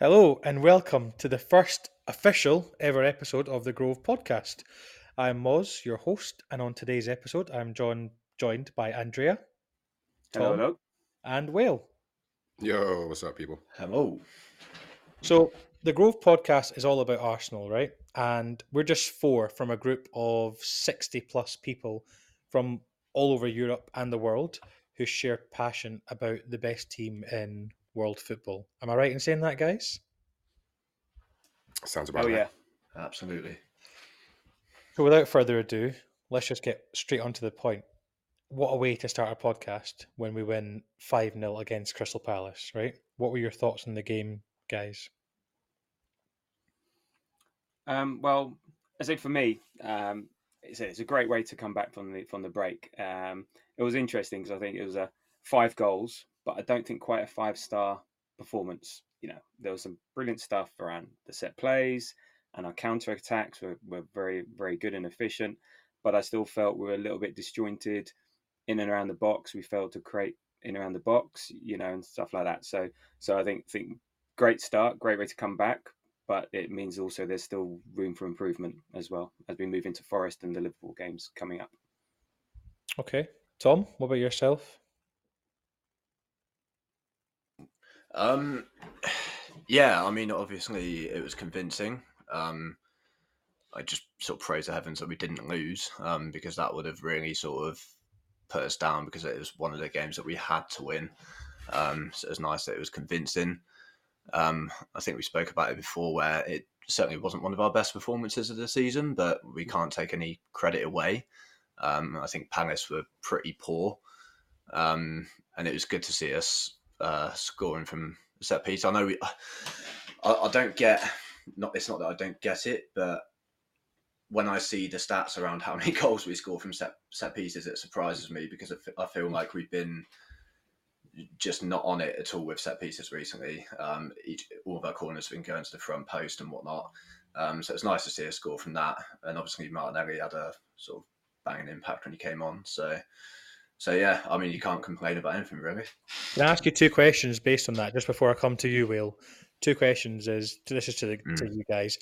Hello, and welcome to the first official ever episode of the Grove podcast. I'm Moz, your host, and on today's episode, I'm John, joined by Andrea, Hello, Tom, hello. and Whale. Yo, what's up, people? Hello. So, the Grove podcast is all about Arsenal, right? And we're just four from a group of 60 plus people from all over Europe and the world who share passion about the best team in world football. Am I right in saying that, guys? Sounds about Oh right. yeah. Absolutely. So, without further ado, let's just get straight on to the point. What a way to start a podcast when we win 5 0 against Crystal Palace, right? What were your thoughts on the game, guys? Um, well, I say for me, um, it's, a, it's a great way to come back from the from the break. Um, it was interesting because I think it was a five goals, but I don't think quite a five star performance. You know, there was some brilliant stuff around the set plays and our counter attacks were, were very very good and efficient, but I still felt we were a little bit disjointed in and around the box. We failed to create in around the box, you know, and stuff like that. So so I think think great start, great way to come back, but it means also there's still room for improvement as well as we move into Forest and the Liverpool games coming up. Okay. Tom, what about yourself? Um, yeah, I mean, obviously it was convincing. Um, I just sort of praise the heavens that we didn't lose, um, because that would have really sort of put us down because it was one of the games that we had to win. Um, so it was nice that it was convincing. Um, I think we spoke about it before, where it certainly wasn't one of our best performances of the season, but we can't take any credit away. Um, I think Palace were pretty poor, um, and it was good to see us uh, scoring from set piece. I know we, I, I don't get not. It's not that I don't get it, but when I see the stats around how many goals we score from set set pieces, it surprises me because I feel like we've been just not on it at all with set pieces recently. Um, each all of our corners have been going to the front post and whatnot. Um, so it's nice to see a score from that, and obviously Martinelli had a sort of banging impact when he came on. So, so yeah, I mean you can't complain about anything really. Can I ask you two questions based on that just before I come to you, Will? Two questions is this is to the to Mm. you guys.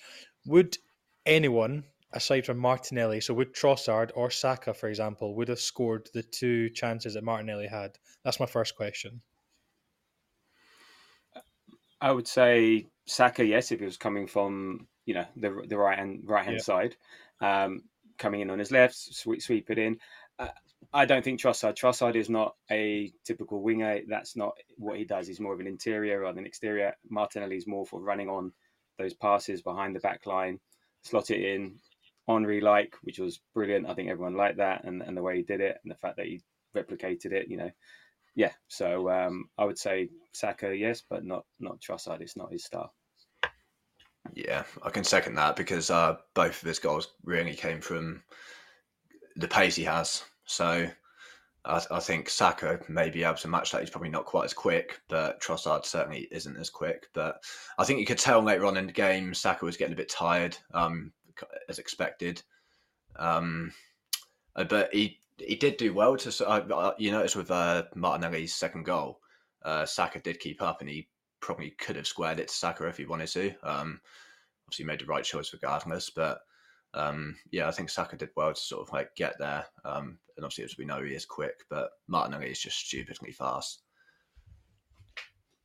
Would anyone aside from Martinelli, so would Trossard or Saka, for example, would have scored the two chances that Martinelli had? That's my first question. I would say Saka, yes, if he was coming from you know the the right hand right hand Yeah. side, um, coming in on his left, sweep sweep it in. Uh, I don't think Trossard. Trossard is not a typical winger. That's not what he does. He's more of an interior rather than exterior. Martinelli is more for running on those passes behind the back line, slot it in. Henry like, which was brilliant. I think everyone liked that and, and the way he did it and the fact that he replicated it, you know. Yeah, so um, I would say Saka, yes, but not not Trossard. It's not his style. Yeah, I can second that because uh, both of his goals really came from the pace he has. So I, I think Saka may be able to match that. He's probably not quite as quick, but Trossard certainly isn't as quick. But I think you could tell later on in the game, Saka was getting a bit tired, um, as expected. Um, uh, but he he did do well. To uh, uh, you notice with uh, Martinelli's second goal, uh, Saka did keep up, and he probably could have squared it to Saka if he wanted to. Um, obviously made the right choice regardless, but um, yeah, I think Saka did well to sort of like get there. Um, and obviously, as we know, he is quick, but Martinelli is just stupidly fast.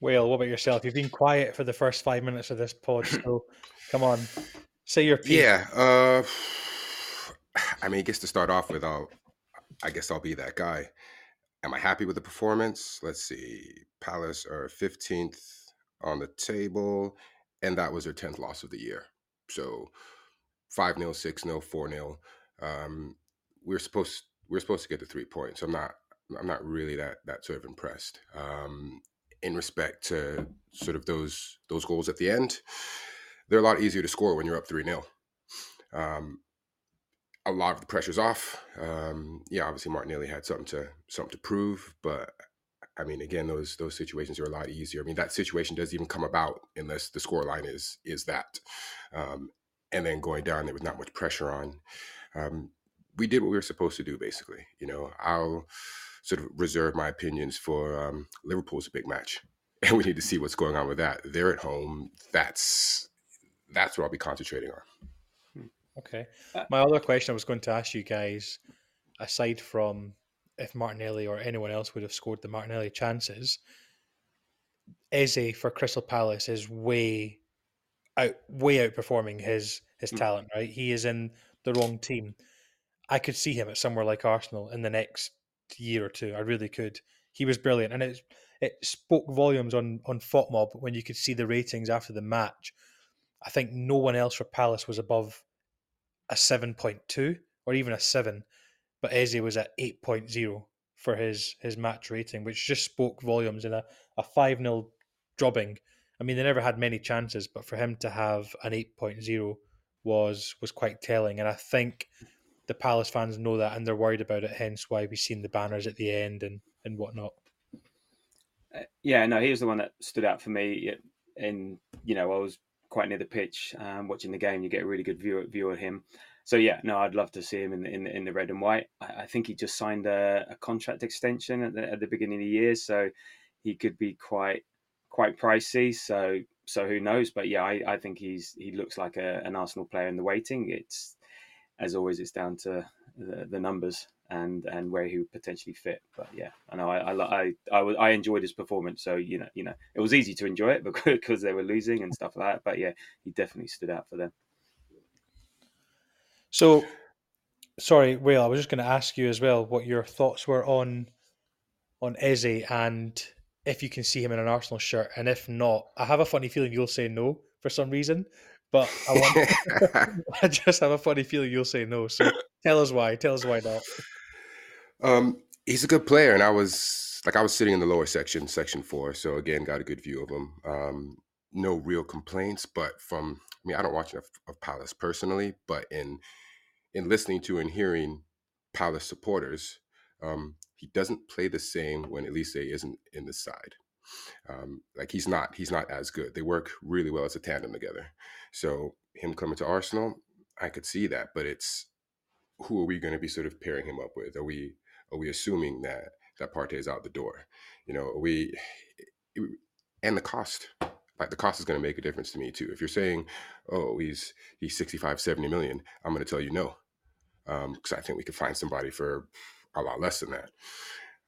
Well, what about yourself? You've been quiet for the first five minutes of this pod, so come on, say your piece. Yeah. Uh, I mean, I guess to start off with, I'll, I guess I'll be that guy. Am I happy with the performance? Let's see. Palace are 15th on the table, and that was their 10th loss of the year. So 5 0, 6 0, 4 0. Um, we're supposed we're supposed to get the three points. I'm not I'm not really that that sort of impressed. Um, in respect to sort of those those goals at the end, they're a lot easier to score when you're up 3 0. Um, a lot of the pressure's off. Um, yeah, obviously Martinelli had something to something to prove, but I mean, again, those those situations are a lot easier. I mean, that situation doesn't even come about unless the score line is is that, um, and then going down there with not much pressure on. Um, we did what we were supposed to do, basically. You know, I'll sort of reserve my opinions for um, Liverpool's big match and we need to see what's going on with that. They're at home. That's that's what I'll be concentrating on. Okay. Uh, My other question I was going to ask you guys, aside from if Martinelli or anyone else would have scored the Martinelli chances, Eze for Crystal Palace is way out, way outperforming his his mm. talent. Right, he is in the wrong team. I could see him at somewhere like Arsenal in the next year or two. I really could. He was brilliant, and it it spoke volumes on on FotMob when you could see the ratings after the match. I think no one else for Palace was above a seven point two or even a seven, but Eze was at eight point zero for his his match rating, which just spoke volumes in a a five 0 drubbing. I mean, they never had many chances, but for him to have an 8.0 was was quite telling. And I think the Palace fans know that and they're worried about it. Hence why we've seen the banners at the end and and whatnot. Uh, yeah, no, he was the one that stood out for me. And you know, I was quite near the pitch um, watching the game. You get a really good view view of him. So yeah, no, I'd love to see him in the, in in the red and white. I, I think he just signed a, a contract extension at the, at the beginning of the year, so he could be quite quite pricey. So so who knows? But yeah, I, I think he's he looks like a, an Arsenal player in the waiting. It's as always, it's down to the, the numbers and and where he would potentially fit. But yeah, I know I I, I I, I enjoyed his performance. So you know you know it was easy to enjoy it because they were losing and stuff like that. But yeah, he definitely stood out for them. So, sorry, Will. I was just going to ask you as well what your thoughts were on on Eze and if you can see him in an Arsenal shirt, and if not, I have a funny feeling you'll say no for some reason. But I want, I just have a funny feeling you'll say no. So tell us why. Tell us why not. Um, he's a good player, and I was like, I was sitting in the lower section, section four. So again, got a good view of him. Um, no real complaints, but from I mean, I don't watch enough of Palace personally, but in in listening to and hearing Palace supporters, um, he doesn't play the same when Olise isn't in the side. Um, like he's not he's not as good. They work really well as a tandem together. So him coming to Arsenal, I could see that, but it's who are we going to be sort of pairing him up with? Are we are we assuming that that Partey is out the door? You know, we and the cost like the cost is going to make a difference to me too. If you're saying, oh, he's he's 65, 70 million, I'm going to tell you no. Because um, I think we could find somebody for a lot less than that.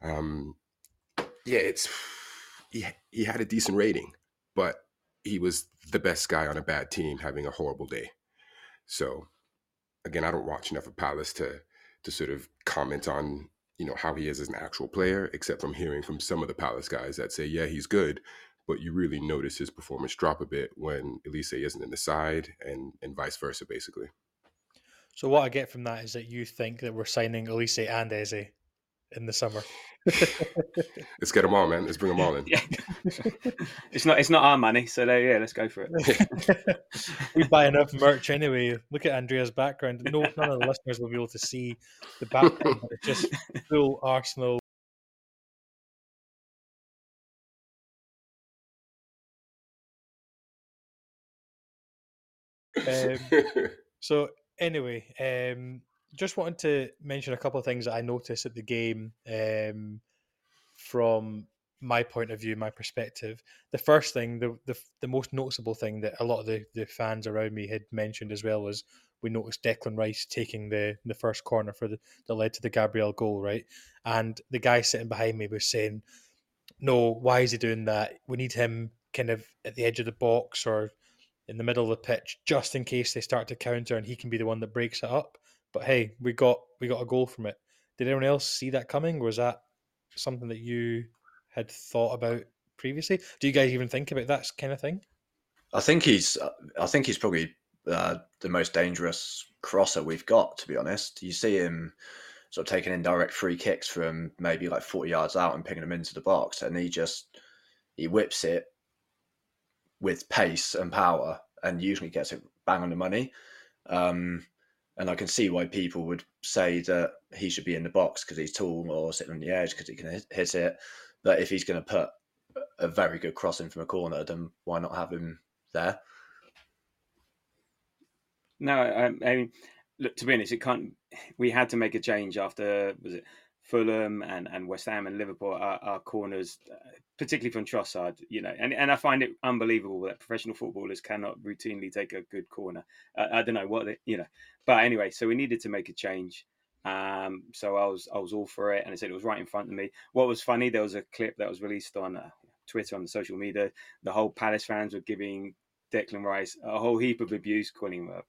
Um, yeah, it's he, he had a decent rating, but he was the best guy on a bad team having a horrible day. So again, I don't watch enough of Palace to to sort of comment on you know how he is as an actual player, except from hearing from some of the Palace guys that say, yeah, he's good, but you really notice his performance drop a bit when Olise isn't in the side, and and vice versa, basically. So what I get from that is that you think that we're signing Olise and Eze in the summer. let's get them all, man. Let's bring them all in. Yeah. it's not it's not our money, so there, yeah, let's go for it. we buy enough merch anyway. Look at Andrea's background. No, none of the listeners will be able to see the background. It's just full Arsenal. Um, so anyway, um, just wanted to mention a couple of things that I noticed at the game um, from my point of view, my perspective. The first thing, the, the the most noticeable thing that a lot of the, the fans around me had mentioned as well was we noticed Declan Rice taking the the first corner for the that led to the Gabriel goal, right? And the guy sitting behind me was saying, "No, why is he doing that? We need him kind of at the edge of the box or in the middle of the pitch just in case they start to counter and he can be the one that breaks it up. But hey, we got we got a goal from it. Did anyone else see that coming? Was that something that you had thought about previously? Do you guys even think about that kind of thing? I think he's I think he's probably uh, the most dangerous crosser we've got. To be honest, you see him sort of taking indirect free kicks from maybe like forty yards out and picking them into the box, and he just he whips it with pace and power, and usually gets it bang on the money. Um, and I can see why people would say that he should be in the box because he's tall or sitting on the edge because he can hit it. But if he's going to put a very good cross in from a corner, then why not have him there? No, I, I mean, look. To be honest, it can't. We had to make a change after was it Fulham and, and West Ham and Liverpool are, are corners, uh, particularly from Trossard, you know, and, and I find it unbelievable that professional footballers cannot routinely take a good corner. Uh, I don't know what, they, you know, but anyway, so we needed to make a change. Um, so I was I was all for it, and I said it was right in front of me. What was funny, there was a clip that was released on uh, Twitter on the social media. The whole Palace fans were giving Declan Rice a whole heap of abuse, calling him a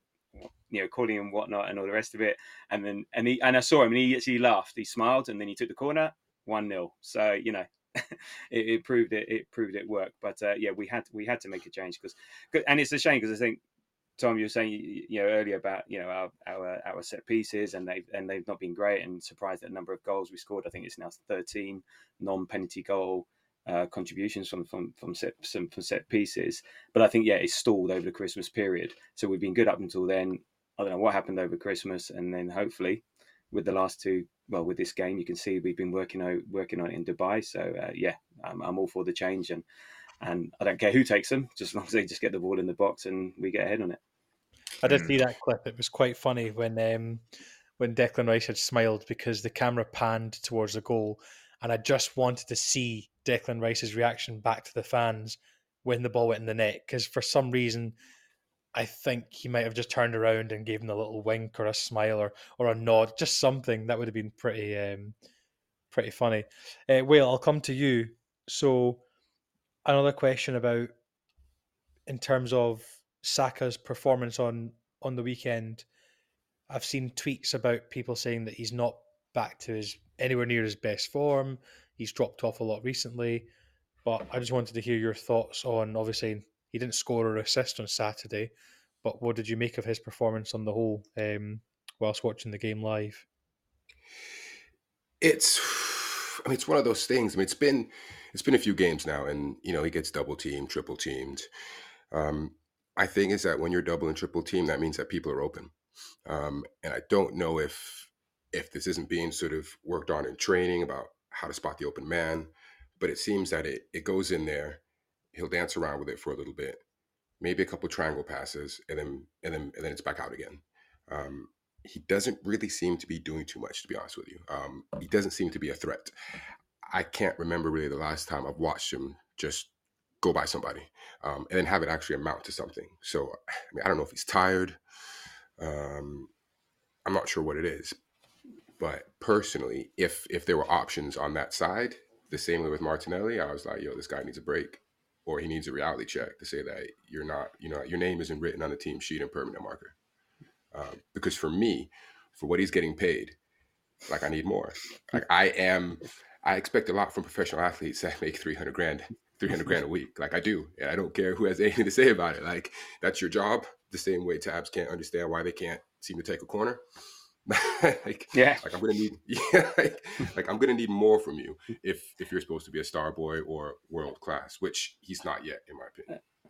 you know, calling him whatnot and all the rest of it. And then and he and I saw him and he actually laughed. He smiled and then he took the corner, one 0 So you know, it, it, proved it. It proved it worked. But uh, yeah, we had we had to make a change because and it's a shame because I think. Tom, you were saying you know earlier about you know our, our our set pieces and they and they've not been great and surprised at the number of goals we scored. I think it's now thirteen non penalty goal uh, contributions from from from set some from set pieces. But I think yeah, it's stalled over the Christmas period. So we've been good up until then. I don't know what happened over Christmas, and then hopefully with the last two, well, with this game, you can see we've been working out working on it in Dubai. So uh, yeah, I'm, I'm all for the change, and and I don't care who takes them, just as long as they just get the ball in the box and we get ahead on it. I did see that clip. It was quite funny when um, when Declan Rice had smiled because the camera panned towards the goal, and I just wanted to see Declan Rice's reaction back to the fans when the ball went in the net because for some reason I think he might have just turned around and gave him a little wink or a smile or, or a nod, just something that would have been pretty um, pretty funny. Uh, Will, I'll come to you. So another question about in terms of Saka's performance on on the weekend. I've seen tweets about people saying that he's not back to his anywhere near his best form. He's dropped off a lot recently, but I just wanted to hear your thoughts on obviously he didn't score or assist on Saturday, but what did you make of his performance on the whole um, whilst watching the game live? It's, I mean, it's one of those things. I mean, it's been it's been a few games now, and you know he gets double teamed, triple teamed. Um, my thing is that when you're double and triple team, that means that people are open. Um, and I don't know if if this isn't being sort of worked on in training about how to spot the open man, but it seems that it it goes in there he'll dance around with it for a little bit, maybe a couple triangle passes, and then and then and then it's back out again. Um, he doesn't really seem to be doing too much, to be honest with you. Um, he doesn't seem to be a threat. I can't remember really the last time I've watched him just go by somebody um, and then have it actually amount to something. So I mean, I don't know if he's tired. Um, I'm not sure what it is, but personally, if if there were options on that side, the same way with Martinelli, I was like, yo, this guy needs a break or he needs a reality check to say that you're not, you know, your name isn't written on the team sheet in permanent marker. Um, because for me, for what he's getting paid, like I need more. Like I am, I expect a lot from professional athletes that make 300 grand, 300 grand a week. Like I do. And I don't care who has anything to say about it. Like that's your job. The same way tabs can't understand why they can't seem to take a corner. like yeah like i'm gonna need yeah like, like, i'm gonna need more from you if if you're supposed to be a star boy or world class which he's not yet in my opinion. Uh,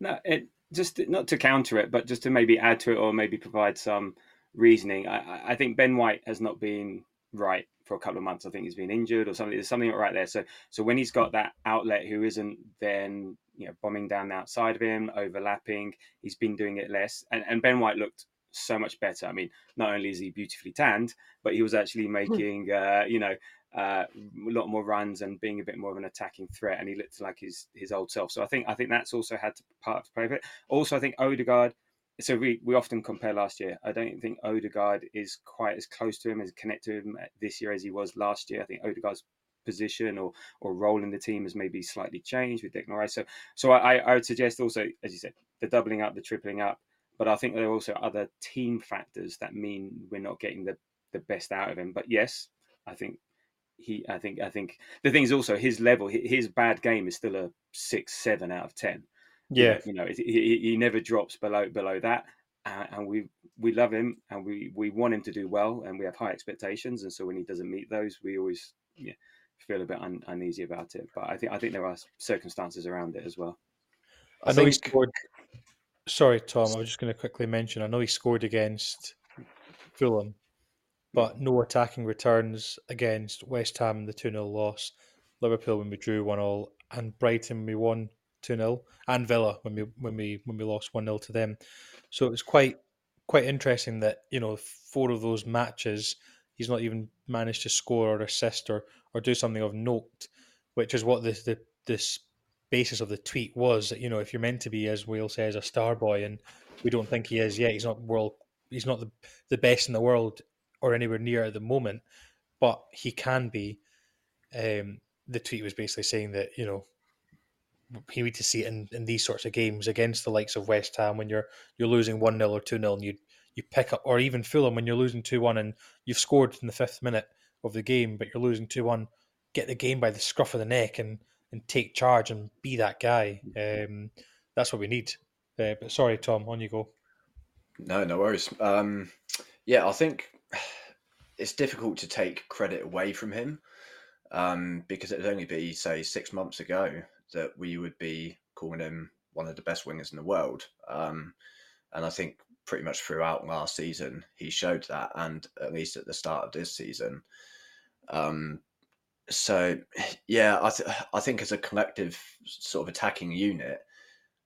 no it just not to counter it but just to maybe add to it or maybe provide some reasoning i i think ben white has not been right for a couple of months. I think he's been injured or something there's something right there. So so when he's got that outlet who isn't then you know bombing down the outside of him overlapping he's been doing it less. And, and ben white looked so much better. I mean, not only is he beautifully tanned, but he was actually hmm. making, uh, you know, uh, a lot more runs and being a bit more of an attacking threat, and he looked like his his old self. So I think I think that's also had to part to play with it. Also, I think Odegaard. So we, we often compare last year. I don't think Odegaard is quite as close to him as connect to him this year as he was last year. I think Odegaard's position or or role in the team has maybe slightly changed with Declan Rice. So so I, I would suggest also, as you said, the doubling up, the tripling up, but I think there are also other team factors that mean we're not getting the, the best out of him. But yes, I think he, I think, I think the thing is also his level, his bad game is still a six, seven out of ten. Yeah, you know, he, he never drops below below that, uh, and we we love him and we we want him to do well, and we have high expectations, and so when he doesn't meet those, we always yeah, feel a bit un, uneasy about it. But I think I think there are circumstances around it as well. I, I know think... he scored Sorry, Tom. I was just going to quickly mention. I know he scored against Fulham, hmm. but no attacking returns against West Ham, the 2 0 loss, Liverpool when we drew 1 all, and Brighton when we won 2 0, and Villa when we when we when we lost 1 0 to them. So it was quite quite interesting that, you know, four of those matches he's not even managed to score or assist or or do something of note, which is what the the this basis of the tweet was. That you know, if you're meant to be, as Will says, a star boy, and we don't think he is yet. He's not world. He's not the the best in the world or anywhere near at the moment, but he can be. Um, the tweet was basically saying that you know he need to see it in, in these sorts of games against the likes of West Ham when you're you're losing one 0 or two 0 and you you pick up, or even Fulham when you're losing two one and you've scored in the fifth minute of the game, but you're losing two one. Get the game by the scruff of the neck and and take charge and be that guy. Um, that's what we need. Uh, but sorry, Tom, on you go. No, no worries. Um, yeah, I think it's difficult to take credit away from him um, because it would only be, say, six months ago that we would be calling him one of the best wingers in the world. Um, and I think pretty much throughout last season, he showed that, and at least at the start of this season. Um, so, yeah, I, th- I think as a collective sort of attacking unit,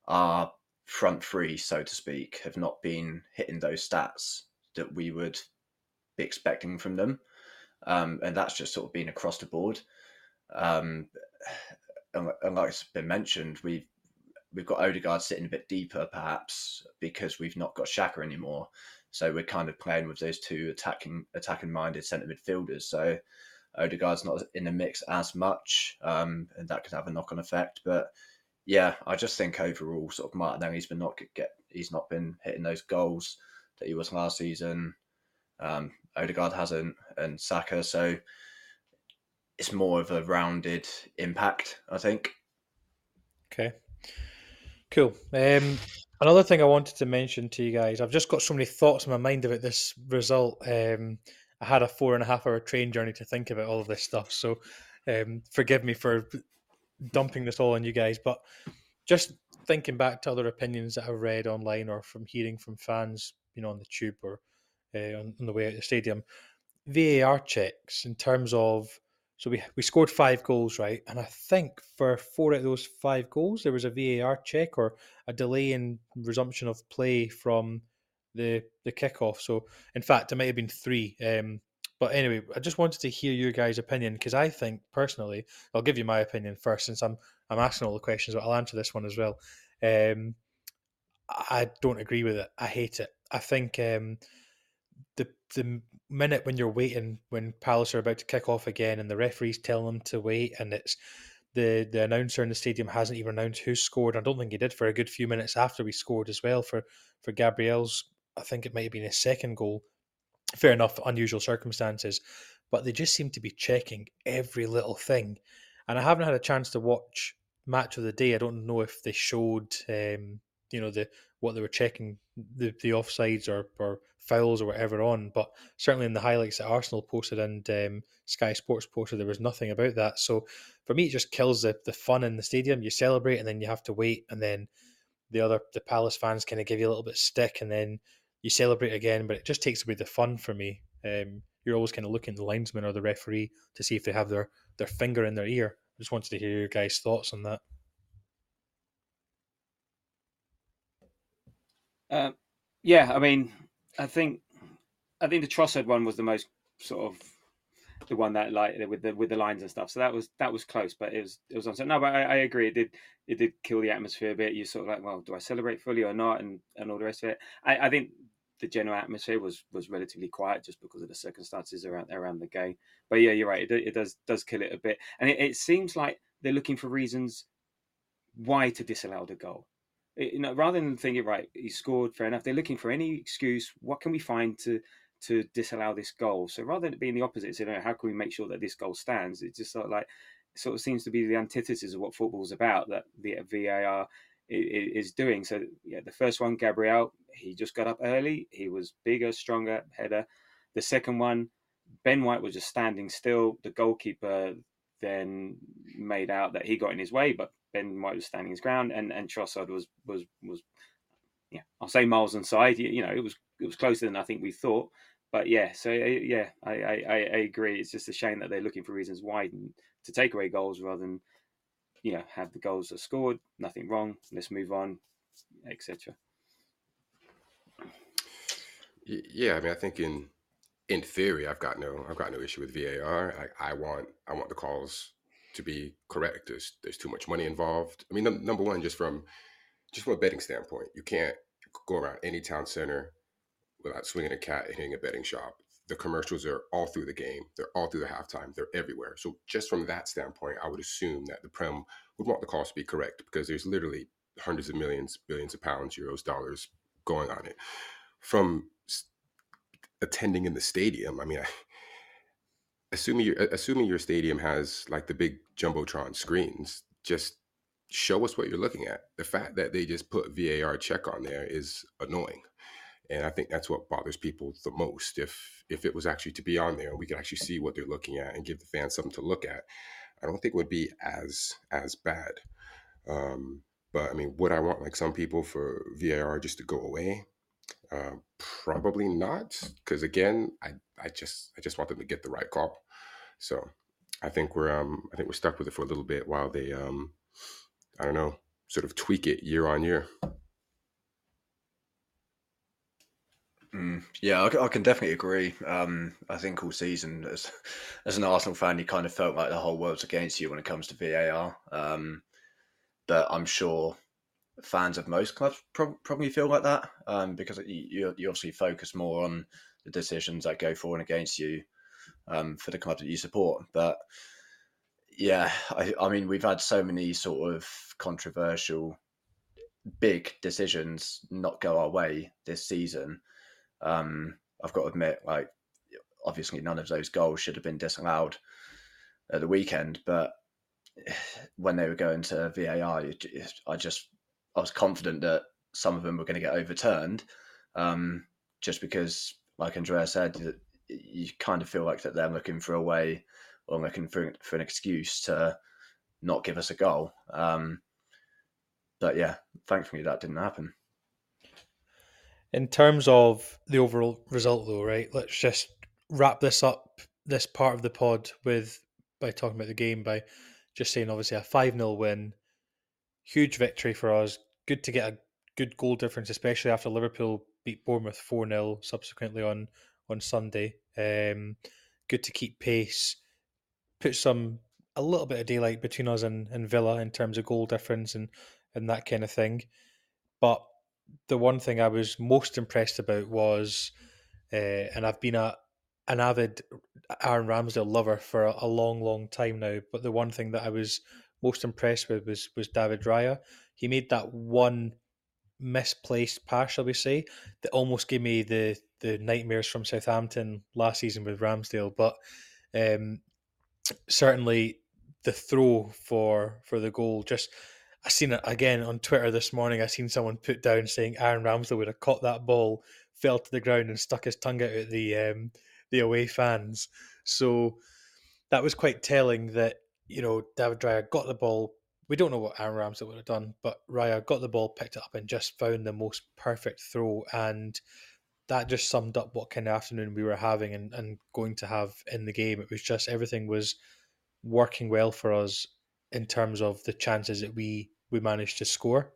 our front three, so to speak, have not been hitting those stats that we would be expecting from them. Um, and that's just sort of been across the board. Um, and, and like it's been mentioned, we've we've got Odegaard sitting a bit deeper, perhaps because we've not got Xhaka anymore. So we're kind of playing with those two attacking attacking minded centre midfielders. So Odegaard's not in the mix as much, um, and that could have a knock on effect. But yeah, I just think overall, sort of Martinelli's been not get he's not been hitting those goals that he was last season. Um, Odegaard hasn't, and Saka. So it's more of a rounded impact, I think. Okay. Cool. Um, another thing I wanted to mention to you guys, I've just got so many thoughts in my mind about this result. Um, I had a four and a half hour train journey to think about all of this stuff, so um, forgive me for dumping this all on you guys. But just thinking back to other opinions that I've read online or from hearing from fans, you know, on the tube or uh, on, on the way out the stadium, VAR checks in terms of so we we scored five goals, right? And I think for four out of those five goals, there was a VAR check or a delay in resumption of play from the the kickoff. So in fact, it might have been three. Um, but anyway, I just wanted to hear your guys' opinion because I think personally, I'll give you my opinion first since I'm I'm asking all the questions, but I'll answer this one as well. Um, I don't agree with it. I hate it. I think um, the the minute when you're waiting, when Palace are about to kick off again, and the referee's tell them to wait, and it's the the announcer in the stadium hasn't even announced who scored. I don't think he did for a good few minutes after we scored as well for for Gabriel's. I think it might have been his second goal. Fair enough, unusual circumstances, but they just seem to be checking every little thing. And I haven't had a chance to watch match of the day. I don't know if they showed, um, you know, the what they were checking the, the offsides or, or fouls or whatever on. But certainly in the highlights that Arsenal posted and um, Sky Sports posted, there was nothing about that. So for me, it just kills the, the fun in the stadium. You celebrate and then you have to wait, and then the other the Palace fans kind of give you a little bit of stick, and then you celebrate again. But it just takes away the fun for me. Um, you're always kind of looking at the linesman or the referee to see if they have their their finger in their ear. I just wanted to hear your guys' thoughts on that. Uh, yeah, I mean, I think I think the Trossard one was the most sort of the one that like with the with the lines and stuff. So that was that was close, but it was it was on. So no, but I, I, agree. It did it did kill the atmosphere a bit. You're sort of like, well, do I celebrate fully or not, and and all the rest of it. I, I think the general atmosphere was was relatively quiet just because of the circumstances around around the game. But yeah, you're right. It, it does does kill it a bit, and it, it seems like they're looking for reasons why to disallow the goal you know, rather than thinking, right, he scored, fair enough. They're looking for any excuse. What can we find to to disallow this goal? So rather than being the opposite, saying, how can we make sure that this goal stands? It just sort of like sort of seems to be the antithesis of what football's about. That the VAR is doing. So yeah, the first one, Gabriel, he just got up early. He was bigger, stronger header. The second one, Ben White was just standing still. The goalkeeper then made out that he got in his way, but Ben White was standing his ground, and and Trossard was was was yeah, I'll say miles inside. You, you know, it was it was closer than I think we thought. But yeah, so uh, yeah, I, I, I agree. It's just a shame that they're looking for reasons why to take away goals rather than you know have the goals are scored. Nothing wrong. Let's move on, etc. Yeah, I mean, I think in in theory, I've got no I've got no issue with VAR. I, I want I want the calls to be correct. There's there's too much money involved. I mean, num- number one, just from just from a betting standpoint, you can't go around any town center without swinging a cat and hitting a betting shop. The commercials are all through the game. They're all through the halftime. They're everywhere. So just from that standpoint, I would assume that the Prem would want the calls to be correct because there's literally hundreds of millions, billions of pounds, euros, dollars going on it. From attending in the stadium, I mean, I, assuming your assuming your stadium has like the big jumbotron screens, just show us what you're looking at. The fact that they just put VAR check on there is annoying. And I think that's what bothers people the most. If if it was actually to be on there and we could actually see what they're looking at and give the fans something to look at, I don't think it would be as as bad. Um, but I mean, would I want like some people for VAR just to go away? Uh, probably not, because again, I, I just I just want them to get the right call. So I think we're um I think we're stuck with it for a little bit while they um I don't know sort of tweak it year on year. Mm, yeah, I, I, can definitely agree. Um, I think all season, as as an Arsenal fan, you kind of felt like the whole world's against you when it comes to VAR. Um, but I'm sure fans of most clubs pro- probably feel like that um, because you, you obviously focus more on the decisions that go for and against you um, for the club that you support. But yeah, I, I mean, we've had so many sort of controversial, big decisions not go our way this season. Um, I've got to admit, like, obviously none of those goals should have been disallowed at the weekend, but when they were going to VAR, I just I was confident that some of them were going to get overturned, um, just because, like Andrea said, you kind of feel like that they're looking for a way or looking for for an excuse to not give us a goal. Um, but yeah, thankfully that didn't happen. In terms of the overall result, though, right? Let's just wrap this up, this part of the pod, with by talking about the game by just saying obviously a five 0 win, huge victory for us, good to get a good goal difference, especially after Liverpool beat Bournemouth 4 0 subsequently on, on Sunday. Um, good to keep pace, put some a little bit of daylight between us and, and Villa in terms of goal difference and, and that kind of thing. But the one thing I was most impressed about was, uh, and I've been a an avid Aaron Ramsdale lover for a, a, long, long time now. But the one thing that I was most impressed with was was David Raya he made that one misplaced pass, shall we say, that almost gave me the the nightmares from Southampton last season with Ramsdale. But um, certainly the throw for for the goal just. I seen it again on Twitter this morning. I seen someone put down saying Aaron Ramsdale would have caught that ball, fell to the ground, and stuck his tongue out at the um, the away fans. So that was quite telling that you know David Raya got the ball, we don't know what Aaron Ramsey would have done, but Raya got the ball, picked it up, and just found the most perfect throw. And that just summed up what kind of afternoon we were having and, and going to have in the game. It was just everything was working well for us in terms of the chances that we we managed to score.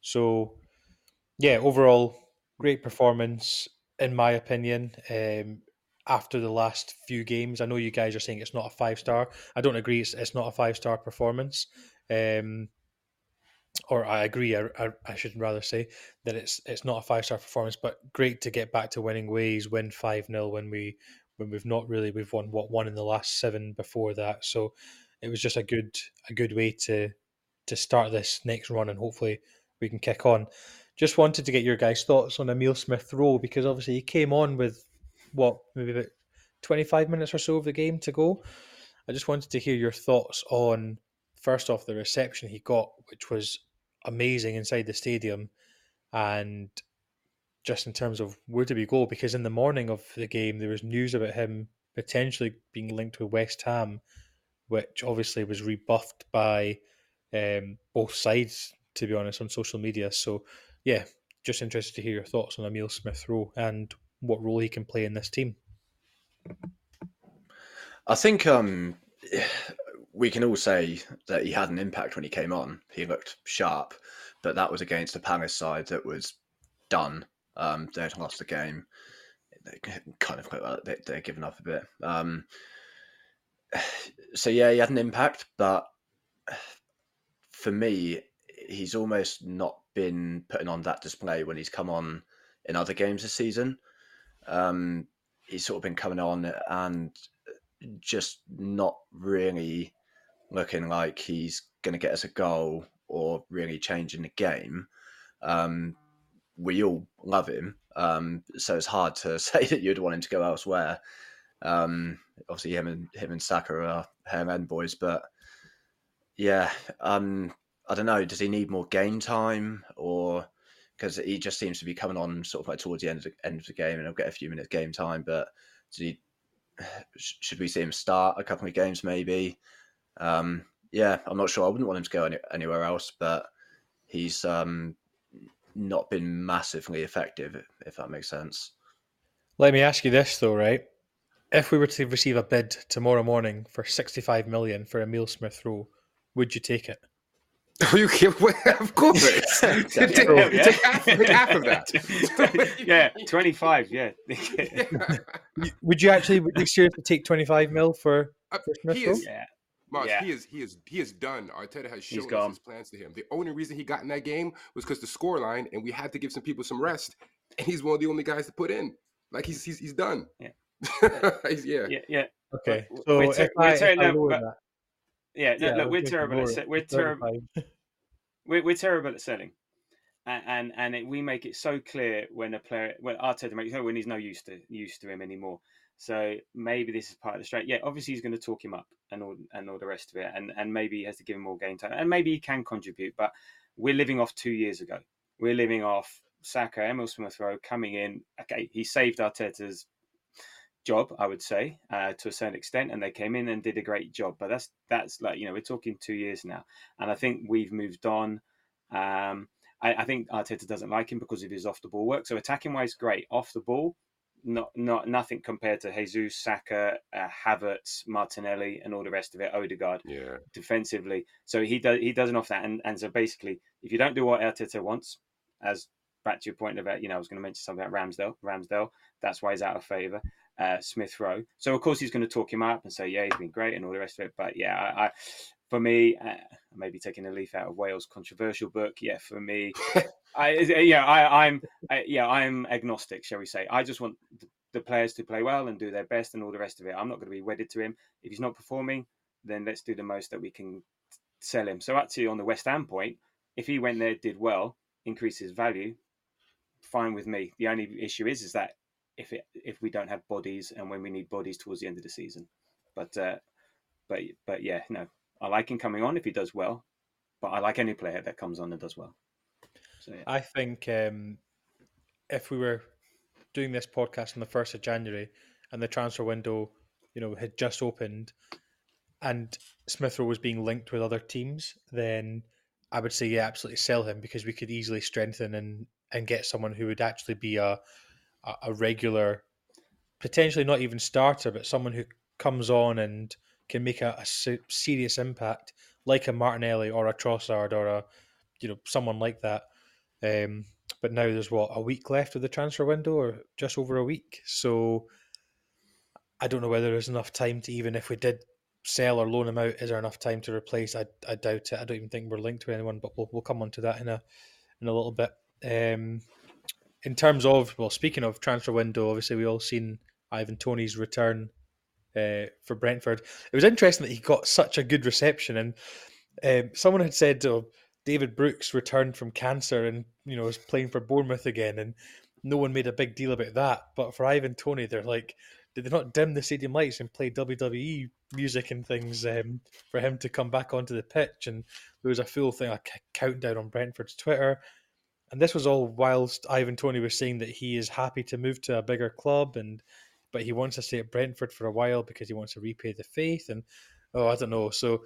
So, yeah, overall, great performance in my opinion. Um, after the last few games, I know you guys are saying it's not a five star. I don't agree. It's, it's not a five star performance. Um, or I agree. I, I, I, should rather say that it's it's not a five star performance, but great to get back to winning ways. Win five 0 when we when we've not really we've won what one in the last seven before that. So it was just a good a good way to to start this next run, and hopefully we can kick on. Just wanted to get your guys' thoughts on Emil Smith Rowe because obviously he came on with what maybe about twenty five minutes or so of the game to go. I just wanted to hear your thoughts on first off the reception he got, which was amazing inside the stadium, and just in terms of where do we go, because in the morning of the game there was news about him potentially being linked with West Ham, which obviously was rebuffed by um, both sides, to be honest, on social media. So, yeah, just interested to hear your thoughts on Emil Smith Rowe and what role he can play in this team. I think um, we can all say that he had an impact when he came on. He looked sharp, but that was against a Palace side that was done. Um, they'd lost the game. they kind of they, they're giving up a bit. Um, so yeah, he had an impact, but for me, he's almost not been putting on that display when he's come on in other games this season. Um, he's sort of been coming on and just not really looking like he's going to get us a goal or really changing the game. Um, we all love him, um, so it's hard to say that you'd want him to go elsewhere. Um, obviously, him and him and Saka are Hale End boys, but yeah, um, I don't know. Does he need more game time, or because he just seems to be coming on sort of like towards the end of the end of the game, and he'll get a few minutes game time, but he, should we see him start a couple of games maybe? Um, yeah, I'm not sure. I wouldn't want him to go any, anywhere else, but he's um, not been massively effective, if that makes sense. Let me ask you this though, right? If we were to receive a bid tomorrow morning for 65 million for Emil Smith Rowe, would you take it? you can, of course. take, take, yeah. take half, take half of that. yeah, 25, yeah. Would you actually would you seriously take 25 mil for, Uh, for Smith he is, yeah. Mark, Yeah. he is he is he is done. Arteta has shown us his plans to him. The only reason he got in that game was because the scoreline, and we had to give some people some rest. And he's one of the only guys to put in. Like he's he's, he's done. Yeah. He's- yeah. Yeah, yeah. Okay, We're so ter- if we're I, if turning I up, lower but- that, Yeah, no, yeah, look, we're terrible. At, se- we're terrible. We're, we're terrible at selling, and and, and it, we make it so clear when a player, when Arteta makes it clear when he's no used to used to him anymore. So maybe this is part of the straight. Yeah, obviously he's going to talk him up and all and all the rest of it, and and maybe he has to give him more game time, and maybe he can contribute. But we're living off two years ago. We're living off Saka, Emil Smith Rowe coming in. Okay, he saved Arteta's job, I would say, uh, to a certain extent, and they came in and did a great job. But that's that's like you know we're talking two years now, and I think we've moved on. Um, I, I think Arteta doesn't like him because of his off the ball work. So attacking wise, great. Off the ball, not not nothing compared to Jesus, Saka, uh, Havertz, Martinelli, and all the rest of it. Odegaard Yeah. defensively. So he does he doesn't off that, and and so basically, if you don't do what Arteta wants, as back to your point about you know I was going to mention something about Ramsdale. Ramsdale, that's why he's out of favour. Uh, Smith Rowe. So of course he's going to talk him up and say yeah he's been great and all the rest of it. But yeah, I, I for me, uh, maybe taking a leaf out of Whale's controversial book. Yeah, for me, I yeah I, I'm I, yeah I'm agnostic, shall we say? I just want the, the players to play well and do their best and all the rest of it. I'm not going to be wedded to him. If he's not performing, then let's do the most that we can sell him. So actually, on the West Ham point, if he went there, did well, increased his value, fine with me. The only issue is is that if it if we don't have bodies and when we need bodies towards the end of the season, but uh, but but yeah, no, I like him coming on if he does well, but I like any player that comes on and does well. So yeah. I think um, if we were doing this podcast on the first of January and the transfer window, you know, had just opened, and Smith Rowe was being linked with other teams, then I would say yeah, absolutely sell him because we could easily strengthen and and get someone who would actually be a a, a regular, potentially not even starter, but someone who comes on and can make a, a serious impact, like a Martinelli or a Trossard or a you know someone like that. Um, but now there's what a week left of the transfer window, or just over a week. So I don't know whether there's enough time to even if we did sell or loan him out, is there enough time to replace? I, I doubt it. I don't even think we're linked to anyone, but we'll, we'll come on to that in a in a little bit. Um, in terms of well, speaking of transfer window, obviously we all seen Ivan Toney's return uh, for Brentford. It was interesting that he got such a good reception, and um, someone had said oh, David Brooks returned from cancer and you know is playing for Bournemouth again, and no one made a big deal about that. But for Ivan Toney, they're like, did they not dim the stadium lights and play WWE music and things um, for him to come back onto the pitch? And there was a full thing, a countdown on Brentford's Twitter. And this was all whilst Ivan Toney was saying that he is happy to move to a bigger club and but he wants to stay at Brentford for a while because he wants to repay the faith and oh I don't know. So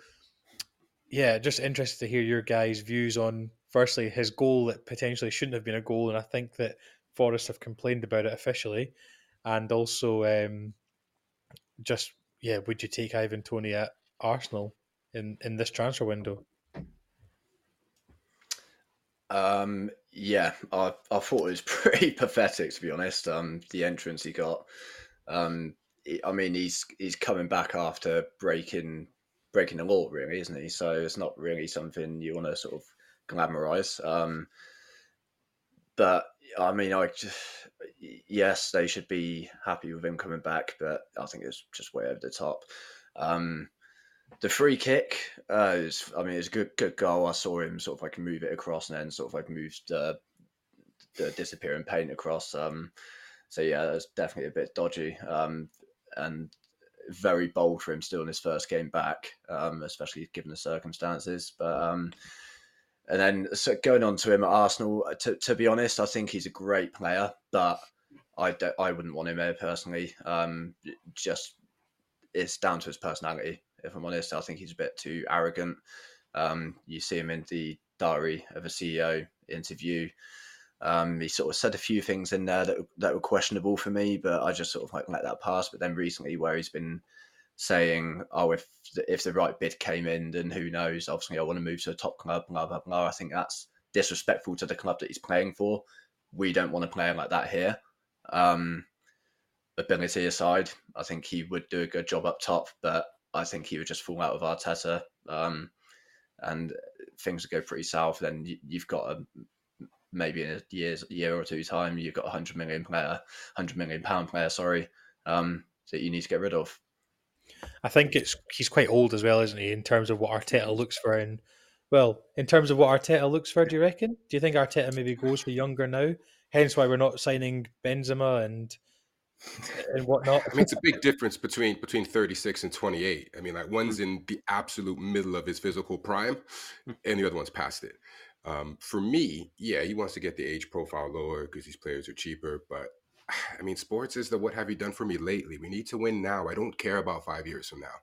yeah, just interested to hear your guys' views on firstly his goal that potentially shouldn't have been a goal, and I think that Forest have complained about it officially, and also um, just yeah, would you take Ivan Toney at Arsenal in in this transfer window? Um, Yeah, I I thought it was pretty pathetic to be honest. Um, the entrance he got. Um, I mean, he's he's coming back after breaking breaking the law, really, isn't he? So it's not really something you want to sort of glamorize. Um, but I mean, I just, yes, they should be happy with him coming back, but I think it's just way over the top. Um, the free kick, uh, is, I mean, it's a good good goal. I saw him sort of like move it across and then sort of like move the, the disappearing paint across. Um, so yeah, that was definitely a bit dodgy. Um, and very bold for him still in his first game back, um, especially given the circumstances. But um, and then so going on to him at Arsenal, uh, to, to be honest, I think he's a great player, but I don't, I wouldn't want him there personally. Um, just it's down to his personality. If I'm honest, I think he's a bit too arrogant. Um, you see him in the diary of a CEO interview. Um, he sort of said a few things in there that that were questionable for me, but I just sort of like let that pass. But then recently, where he's been saying, "Oh, if the, if the right bid came in, then who knows? Obviously, I want to move to a top club." Blah blah blah. I think that's disrespectful to the club that he's playing for. We don't want to play like that here. Um, ability aside, I think he would do a good job up top, but I think he would just fall out of Arteta. Um, and things would go pretty south. Then you, have got a maybe in a year's year or two time, you've got a hundred million player, hundred million pound player, sorry, um, that you need to get rid of. I think it's he's quite old as well, isn't he? In terms of what Arteta looks for, and well, in terms of what Arteta looks for, do you reckon? Do you think Arteta maybe goes for younger now? Hence why we're not signing Benzema and and whatnot. I mean, it's a big difference between between 36 and 28. I mean, like one's in the absolute middle of his physical prime, and the other one's past it. Um, for me, yeah, he wants to get the age profile lower because these players are cheaper. But I mean, sports is the what have you done for me lately? We need to win now. I don't care about five years from now.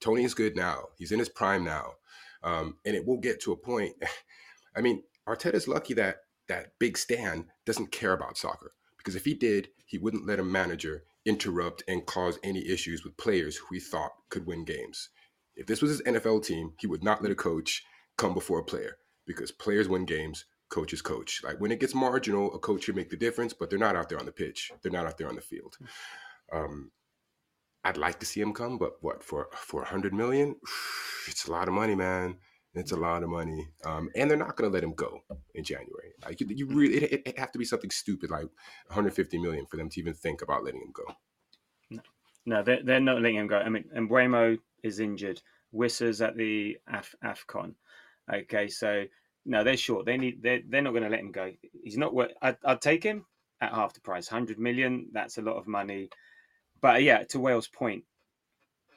Toney is good now. He's in his prime now, um, and it will get to a point. I mean, Arteta's lucky that that big Stan doesn't care about soccer because if he did, he wouldn't let a manager interrupt and cause any issues with players who he thought could win games. If this was his NFL team, he would not let a coach come before a player because players win games, coaches coach. Like when it gets marginal, a coach can make the difference, but they're not out there on the pitch. They're not out there on the field. Um, I'd like to see him come, but what for for a hundred million? It's a lot of money, man. It's a lot of money, um, and they're not going to let him go in January. Like you, you really, it, it have to be something stupid like 150 million for them to even think about letting him go. No, no they're, they're not letting him go. I mean, and Mbeumo is injured. Wissa's at the Af- Afcon. Okay, so no, they're short. They need. They're they're not going to let him go. He's not. What I'd, I'd take him at half the price, hundred million. That's a lot of money. But yeah, to Whale's point,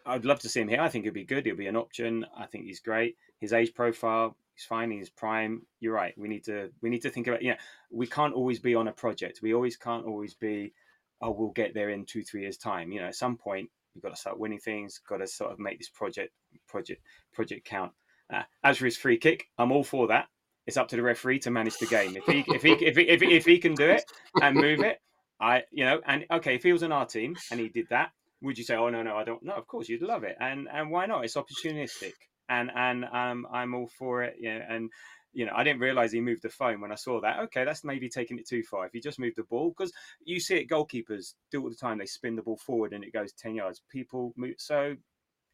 I'd love to see him here. I think it'd be good. It'll be an option. I think he's great. His age profile, he's fine. He's prime. You're right. We need to we need to think about. Yeah, we can't always be on a project. We always can't always be. Oh, we'll get there in two three years time. You know, at some point we've got to start winning things. Got to sort of make this project project project count. Uh, as for his free kick, I'm all for that. It's up to the referee to manage the game. If he if he if he, if he, if he can do it and move it, I you know, and okay, if he was on our team and he did that, would you say, oh no no I don't? No, of course you'd love it, and and why not? It's opportunistic, and and um, I'm all for it. Yeah, and you know, I didn't realize he moved the phone when I saw that. Okay, that's maybe taking it too far. If you just moved the ball, because you see it, goalkeepers do all the time. They spin the ball forward and it goes ten yards. People move. So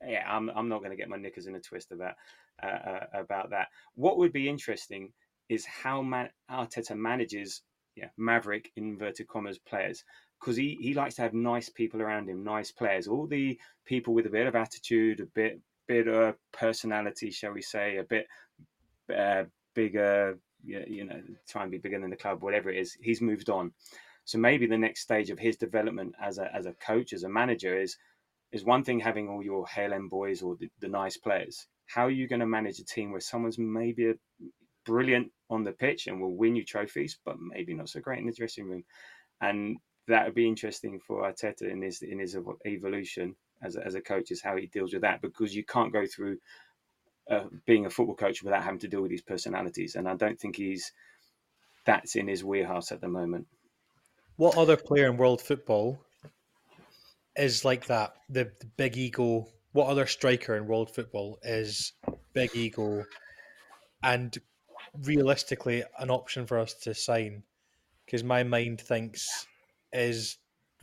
yeah, I'm I'm not going to get my knickers in a twist about uh, uh, about that. What would be interesting is how Man- Arteta manages yeah, Maverick inverted commas players because he, he likes to have nice people around him, nice players, all the people with a bit of attitude, a bit bit of personality, shall we say, a bit uh, bigger, you know, try and be bigger than the club, whatever it is. He's moved on, so maybe the next stage of his development as a as a coach, as a manager, is is one thing having all your End boys or the, the nice players. How are you going to manage a team where someone's maybe a, brilliant on the pitch and will win you trophies, but maybe not so great in the dressing room? And that would be interesting for Arteta in his in his evolution as a, as a coach is how he deals with that because you can't go through uh, being a football coach without having to deal with these personalities, and I don't think he's that's in his wheelhouse at the moment. What other player in world football is like that. The, the big ego. What other striker in world football is big ego and realistically an option for us to sign? Because my mind thinks is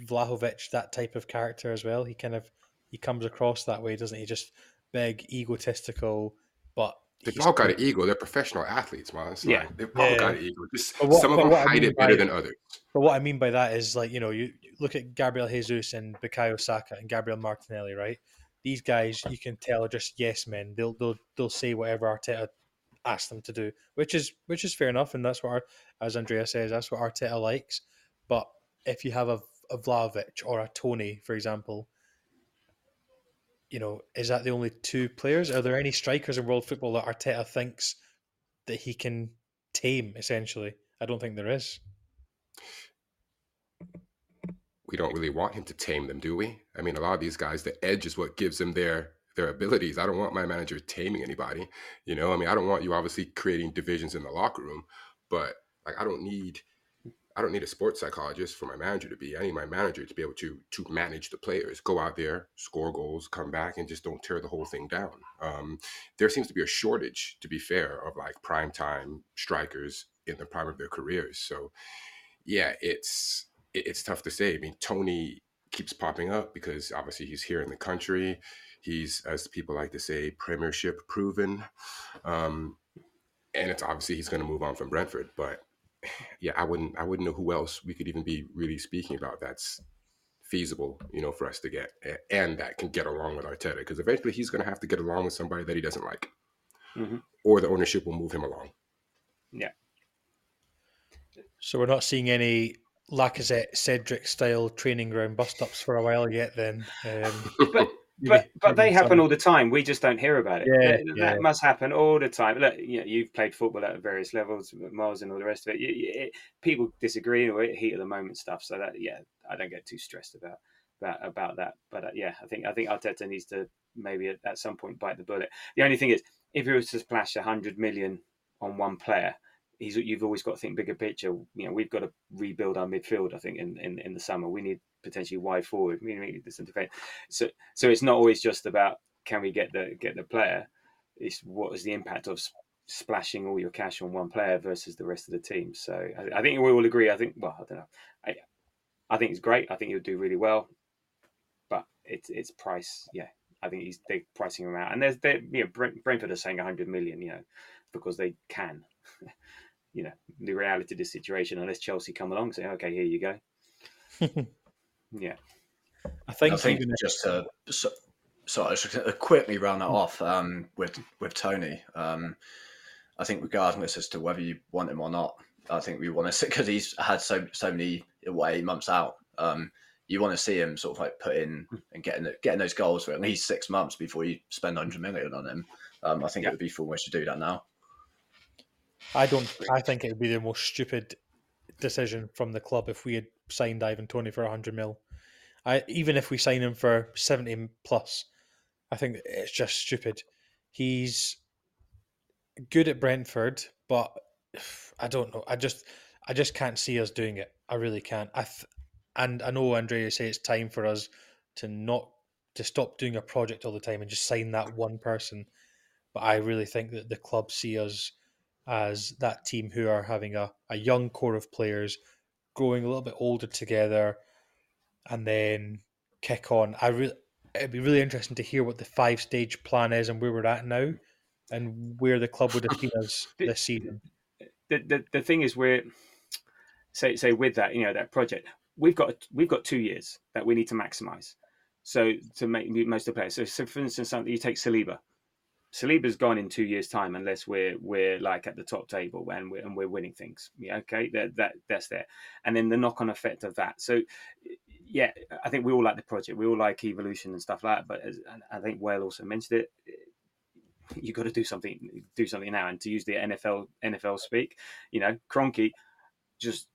Vlahovic that type of character as well. He kind of he comes across that way, doesn't he? Just big, egotistical, but They've all got an ego. They're professional athletes, man. It's Yeah. like, they've all Yeah. got an ego. Just But what- some of them what I hide mean it better by- than others. But what I mean by that is like you know you you look at Gabriel Jesus and Bukayo Saka and Gabriel Martinelli, right? These guys you can tell are just yes men. They'll they'll they'll say whatever Arteta asks them to do, which is which is fair enough, and that's what Ar- as Andrea says, that's what Arteta likes. But if you have a, a Vlahovic or a Toney, for example, you know, is that the only two players? Are there any strikers in world football that Arteta thinks that he can tame? Essentially, I don't think there is. we don't really want him to tame them, do we? I mean, a lot of these guys, the edge is what gives them their their abilities. I don't want my manager taming anybody. You know, I mean, I don't want you obviously creating divisions in the locker room, but like I don't need I don't need a sports psychologist for my manager to be. I need my manager to be able to to manage the players, go out there, score goals, come back, and just don't tear the whole thing down. Um, there seems to be a shortage, to be fair, of like prime time strikers in the prime of their careers. So, yeah, it's it- it's tough to say. I mean, Toney keeps popping up because obviously he's here in the country. He's, as people like to say, Premiership proven, um, and it's obviously he's going to move on from Brentford. But yeah, I wouldn't I wouldn't know who else we could even be really speaking about that's feasible, you know, for us to get and that can get along with Arteta because eventually he's going to have to get along with somebody that he doesn't like, Mhm. or the ownership will move him along. Yeah. So we're not seeing any Lacazette Cedric style training ground bust ups for a while yet. Then, um, But maybe- but but they happen all the time. We just don't hear about it. Yeah, that, yeah. that must happen all the time. Look, you know, you've played football at various levels, Miles, and all the rest of it. You, you, it people disagree or heat of the moment stuff. So that yeah, I don't get too stressed about about about that. But uh, yeah, I think I think Arteta needs to maybe at, at some point bite the bullet. The only thing is, if he was to splash a hundred million on one player. He's, you've always got to think bigger picture. You know, we've got to rebuild our midfield. I think in, in, in the summer we need potentially wide forward. We need defense. So so it's not always just about can we get the get the player. It's what is the impact of splashing all your cash on one player versus the rest of the team. So I, I think we all agree. I think well, I don't know. I I think it's great. I think he'll do really well, but it's it's price. Yeah, I think he's they're pricing him out, and there's they you know Brent, Brentford are saying 100 million. You know, because they can. you know the reality of the situation. Unless Chelsea come along and say, okay, here you go. Yeah. I think, I think even if- just to so, so I was just gonna quickly round that off um, with with Toney. Um, I think regardless as to whether you want him or not, I think we want to because he's had so so many away months out. Um, you want to see him sort of like put in and getting getting those goals for at least six months before you spend hundred million on him. Um, I think Yeah. it would be foolish to do that now. I don't. I think it would be the most stupid decision from the club if we had signed Ivan Toney for hundred mil. I even if we sign him for seventy plus, I think it's just stupid. He's good at Brentford, but I don't know. I just I just can't see us doing it. I really can't. I th- and I know Andrea say it's time for us to not to stop doing a project all the time and just sign that one person. But I really think that the club see us as that team who are having a, a young core of players growing a little bit older together and then kick on. I really it'd be really interesting to hear what the five stage plan is and where we're at now and where the club would have seen us this season. the, the the thing is we're say say with that you know that project we've got we've got two years that we need to maximize so to make most of the players so, so for instance something you take Saliba Saliba's gone in two years time unless we're we're like at the top table and we're, and we're winning things. Yeah okay? That that that's there. And then the knock-on effect of that. So yeah I think we all like the project. We all like evolution and stuff like that but as, I think Whale also mentioned it you got to do something do something now. And to use the NFL NFL speak you know Kroenke just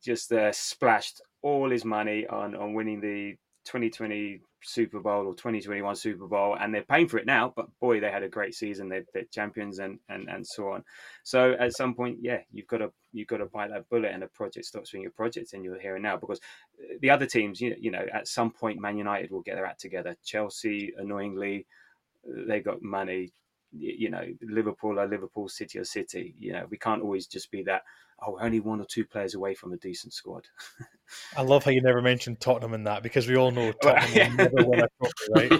just uh, splashed all his money on on winning the 2020 Super Bowl or 2021 Super Bowl and they're paying for it now but boy they had a great season they're, they're champions and, and and so on so at some point yeah you've got to you've got to bite that bullet and a project stops being a project and you're here and now because uh, the other teams you, you know at some point Man United will get their act together Chelsea annoyingly they got money you know, Liverpool or Liverpool, City or City. You know, we can't always just be that. Oh, we're only one or two players away from a decent squad. I love how you never mentioned Tottenham in that because we all know Tottenham yeah. never win a trophy, right?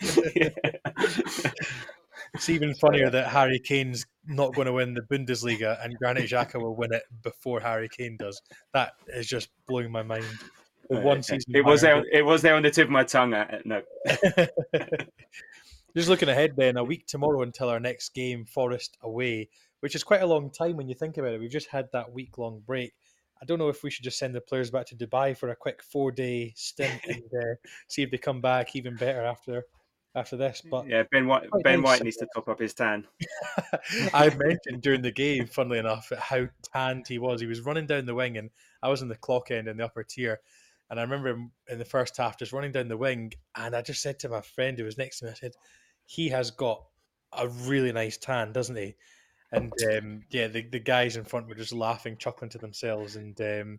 it's even funnier that Harry Kane's not going to win the Bundesliga and Granit Xhaka will win it before Harry Kane does. That is just blowing my mind. The one season it was there. It was there on the tip of my tongue. Uh, no. Just looking ahead, then a week tomorrow until our next game, Forest away, which is quite a long time when you think about it. We've just had that week long break. I don't know if we should just send the players back to Dubai for a quick four day stint and uh, see if they come back even better after after this. But yeah, Ben White Ben White needs to top up his tan. I mentioned during the game, funnily enough, how tanned he was. He was running down the wing, and I was in the clock end in the upper tier. And I remember in the first half just running down the wing, and I just said to my friend who was next to me, I said, "He has got a really nice tan, doesn't he?" And um, yeah, the, the guys in front were just laughing, chuckling to themselves, and um,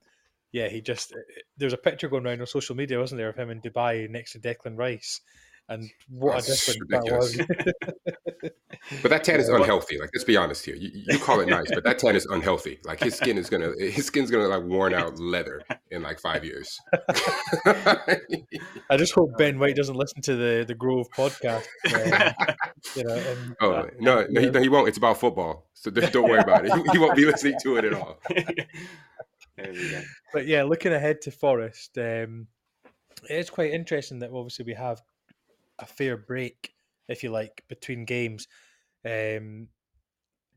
yeah, he just there was a picture going around on social media, wasn't there, of him in Dubai next to Declan Rice, and what That's a difference ridiculous. that was. but that tan is unhealthy. Like, let's be honest here. You, you call it nice, but that tan is unhealthy. Like his skin is gonna his skin's gonna like worn out leather in like five years. I just hope Ben White doesn't listen to the the Grove podcast. Um, you know, and, oh uh, no, no, he, no, he won't. It's about football, so don't worry about it. He, he won't be listening to it at all. But yeah, looking ahead to Forest, um, it's quite interesting that obviously we have a fair break, if you like, between games. Um,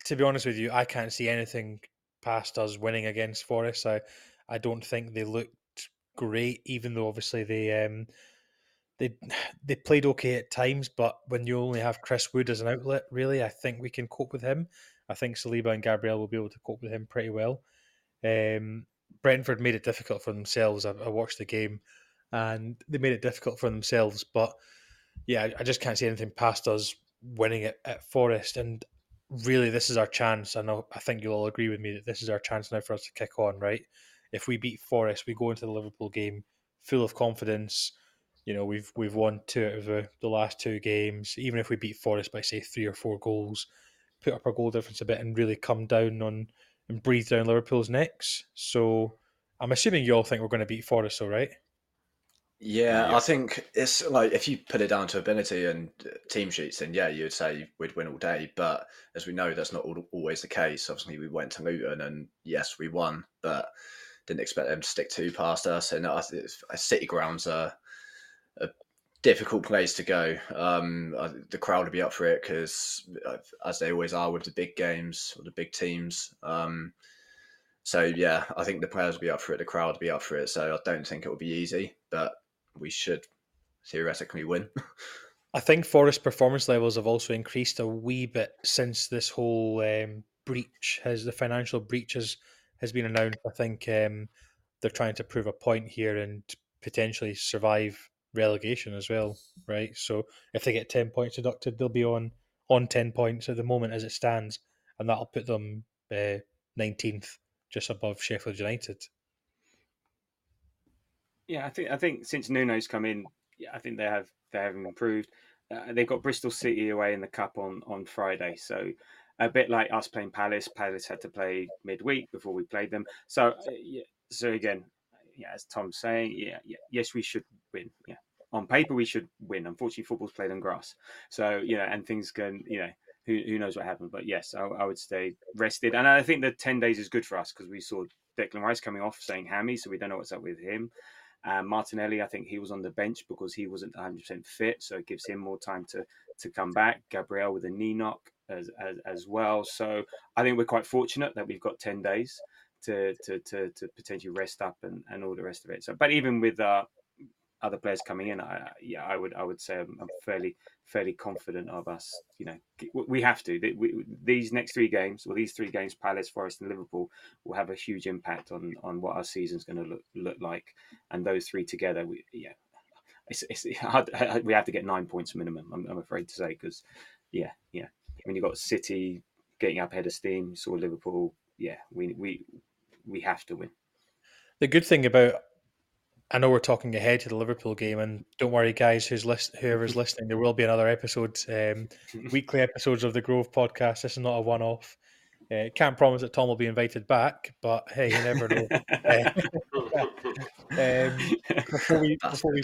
to be honest with you, I can't see anything past us winning against Forest. I, I don't think they looked great, even though obviously they um, they they played okay at times. But when you only have Chris Wood as an outlet, really, I think we can cope with him. I think Saliba and Gabriel will be able to cope with him pretty well. Um, Brentford made it difficult for themselves. I, I watched the game, and they made it difficult for themselves, but yeah, I just can't see anything past us winning it at Forest. And really, this is our chance. I know, I think you'll all agree with me that this is our chance now for us to kick on, right? If we beat Forest, we go into the Liverpool game full of confidence. You know, we've we've won two out of the, the last two games. Even if we beat Forest by say three or four goals, put up our goal difference a bit and really come down on and breathe down Liverpool's necks. So I'm assuming you all think we're going to beat Forest, all right? Yeah, I think it's like if you put it down to ability and uh, team sheets, then yeah, you would say we'd win all day. But as we know, that's not always the case. Obviously, we went to Luton and yes, we won, but didn't expect them to stick two past us. And I think City grounds are a difficult place to go. Um, the crowd will be up for it because, uh, as they always are with the big games or the big teams. Um, so yeah, I think the players will be up for it, the crowd will be up for it. So I don't think it will be easy, but we should theoretically win. I think Forest performance levels have also increased a wee bit since this whole um, breach has the financial breach has, has been announced. I think um, they're trying to prove a point here and potentially survive relegation as well, right? So if they get ten points deducted, they'll be on on ten points at the moment as it stands, and that'll put them uh, nineteenth, uh, just above Sheffield United. Yeah, I think I think since Nuno's come in, yeah, I think they have they have improved. Uh, they've got Bristol City away in the cup on on Friday, so a bit like us playing Palace. Palace had to play midweek before we played them. So uh, yeah, so again, yeah, as Tom's saying, yeah, yeah, yes, we should win. Yeah, on paper we should win. Unfortunately, football's played on grass, so you know, and things can you know. Who, who knows what happened? But yes, I, I would stay rested, and I think the ten days is good for us because we saw Declan Rice coming off saying hammy, so we don't know what's up with him. Martinelli, I think he was on the bench because he wasn't 100% fit, so it gives him more time to to come back. Gabriel with a knee knock as, as, as well. So I think we're quite fortunate that we've got 10 days to to, to, to potentially rest up and, and all the rest of it. So, but even with uh, other players coming in, I, yeah, I would I would say I'm, I'm fairly fairly confident of us. You know, we have to. We, these next three games, or these three games, Palace, Forest, and Liverpool, will have a huge impact on on what our season's going to look look like. And those three together, we, yeah, it's, it's hard, we have to get nine points minimum. I'm, I'm afraid to say because, yeah, yeah, when you've got City getting up ahead of steam, saw Liverpool, yeah, we we we have to win. The good thing about I know we're talking ahead to the Liverpool game, and don't worry, guys, who's list, whoever's listening, there will be another episode, um, weekly episodes of the Grove podcast. This is not a one-off. Uh, can't promise that Tom will be invited back, but hey, you never know. uh, um, before we before we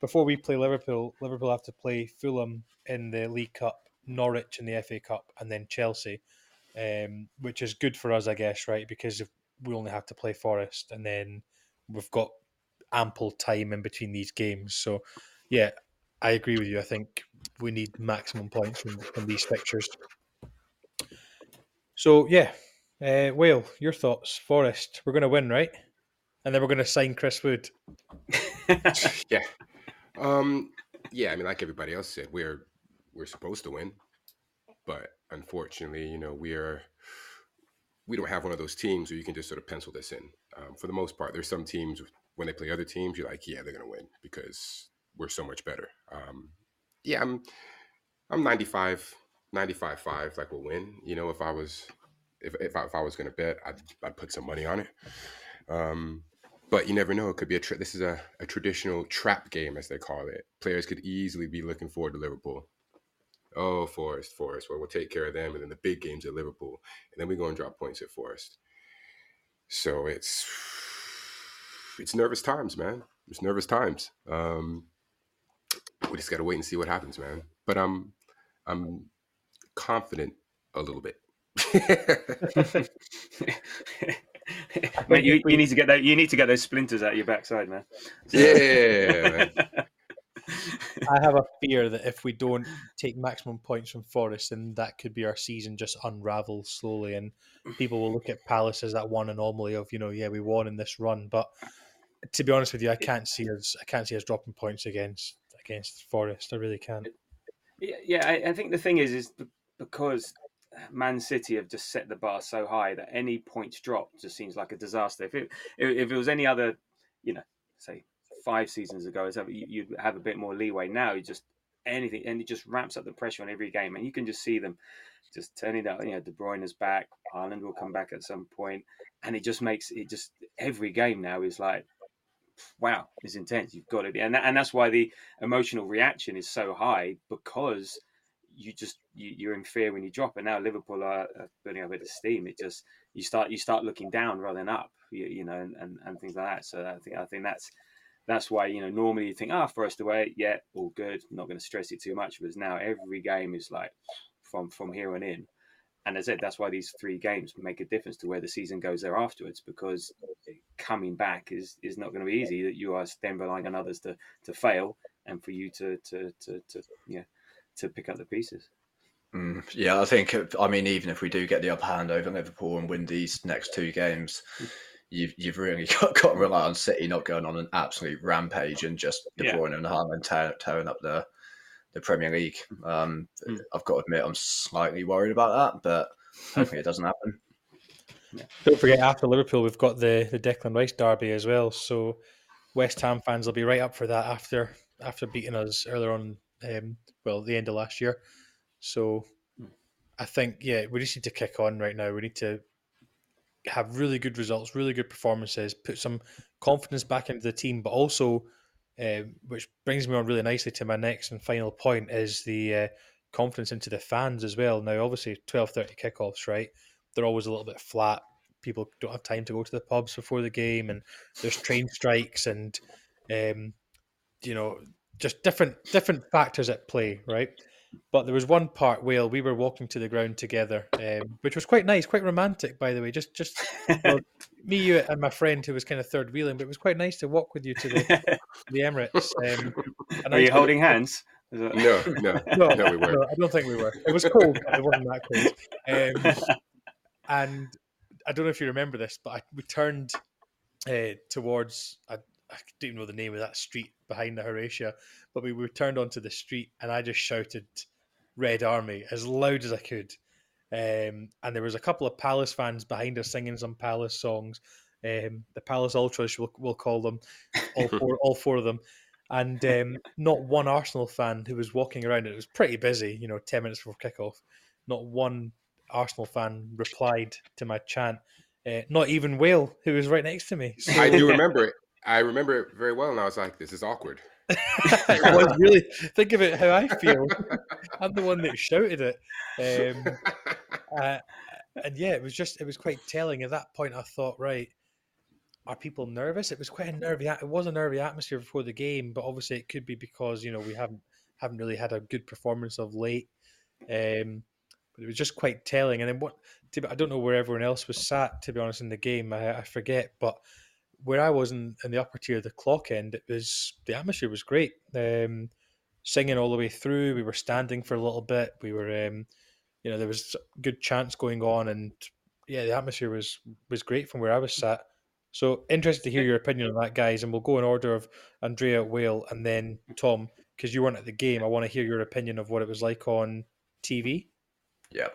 before we play Liverpool, Liverpool have to play Fulham in the League Cup, Norwich in the FA Cup, and then Chelsea, um, which is good for us, I guess, right? Because we only have to play Forest, and then we've got ample time in between these games. So, yeah, I agree with you. I think we need maximum points from, from these fixtures. So, yeah, uh, Whale, your thoughts? Forest, we're going to win, right? And then we're going to sign Chris Wood. yeah, um, yeah. I mean, like everybody else said, we're we're supposed to win, but unfortunately, you know, we're we don't have one of those teams where you can just sort of pencil this in. Um, for the most part, there's some teams when they play other teams, you're like, yeah, they're gonna win because we're so much better. Um, yeah, I'm I'm 95, 95 5, like we'll win. You know, if I was if if I, if I was gonna bet, I'd I'd put some money on it. Um, but you never know. It could be a tra- this is a, a traditional trap game, as they call it. Players could easily be looking forward to Liverpool. Oh, Forest, Forest. Well, we'll take care of them, and then the big games at Liverpool, and then we go and drop points at Forest. So it's it's nervous times, man. It's nervous times. Um, we just got to wait and see what happens, man. But I'm I'm confident a little bit. Mate, you, you need to get that. You need to get those splinters out of your backside, man. Yeah. I have a fear that if we don't take maximum points from Forest, then that could be our season just unravel slowly, and people will look at Palace as that one anomaly of you know, yeah, we won in this run, but to be honest with you, I can't see us. I can't see us dropping points against against Forest. I really can't. Yeah, yeah. I, I think the thing is, is because Man City have just set the bar so high that any points dropped just seems like a disaster. If it if it was any other, you know, say five seasons ago, is you'd have a bit more leeway. Now you just anything, and it just ramps up the pressure on every game, and you can just see them just turning out. You know, De Bruyne is back. Haaland will come back at some point, and it just makes it just every game now is like wow, it's intense. You've got it, and that, and that's why the emotional reaction is so high because you just you, are in fear when you drop. And now Liverpool are, are burning a bit of steam. It just you start you start looking down rather than up, you, you know, and, and, and things like that. So I think I think that's that's why you know normally you think ah oh, Forest away, yeah, all good. not going to stress it too much. But now every game is like from from here on in and as I said, that's why these three games make a difference to where the season goes there afterwards, because coming back is is not going to be easy. That you are then relying on others to to fail, and for you to to to, to yeah to pick up the pieces. Mm, yeah, I think. I mean, even if we do get the upper hand over Liverpool and win these next two games, you've you've really got, got to rely on City not going on an absolute rampage and just De Bruyne yeah. and Haaland tear, tearing up the the Premier League. Um, mm. I've got to admit, I'm slightly worried about that, but hopefully it doesn't happen. Yeah. Don't forget, after Liverpool, we've got the the Declan Rice derby as well. So West Ham fans will be right up for that after after beating us earlier on. Um, well, the end of last year. So I think yeah, we just need to kick on right now. We need to have really good results, really good performances, put some confidence back into the team, but also um, which brings me on really nicely to my next and final point is the uh, confidence into the fans as well. Now, obviously, twelve thirty kickoffs, right? They're always a little bit flat. People don't have time to go to the pubs before the game, and there's train strikes, and um, you know, just different different factors at play, right? But there was one part where we were walking to the ground together, um, which was quite nice, quite romantic, by the way. Just, just well, me, you, and my friend who was kind of third wheeling, but it was quite nice to walk with you to the, the Emirates. Um, and Are I you holding hands? No, no, no, no, we weren't. No, I don't think we were. It was cold. it wasn't that cold. Um, and I don't know if you remember this, but I, we turned uh, towards. I, I don't even know the name of that street behind the Horatia, but we, we turned onto the street and I just shouted Red Army as loud as I could. Um, and there was a couple of Palace fans behind us singing some Palace songs. Um, the Palace Ultras, we'll, we'll call them, all four, all four of them. And um, not one Arsenal fan who was walking around. It was pretty busy, you know, 10 minutes before kickoff. Not one Arsenal fan replied to my chant. Uh, not even Whale, who was right next to me. So, I do remember it. I remember it very well, and I was like, "This is awkward." it was really. Think of it how I feel. I'm the one that shouted it. Um, uh, and yeah, it was just it was quite telling. At that point, I thought, right, are people nervous? It was quite a nervy. It was a nervy atmosphere before the game, but obviously it could be because you know we haven't haven't really had a good performance of late. Um, but it was just quite telling. And then what? I don't know where everyone else was sat. To be honest, in the game, I, I forget. But where I was in, in the upper tier, of the clock end, it was the atmosphere was great. Um, singing all the way through. We were standing for a little bit. We were, um, you know, there was good chants going on, and yeah, the atmosphere was was great from where I was sat. So interested to hear your opinion on that, guys, and we'll go in order of Andrea, Whale, and then Tom, because you weren't at the game. I want to hear your opinion of what it was like on TV. Yeah,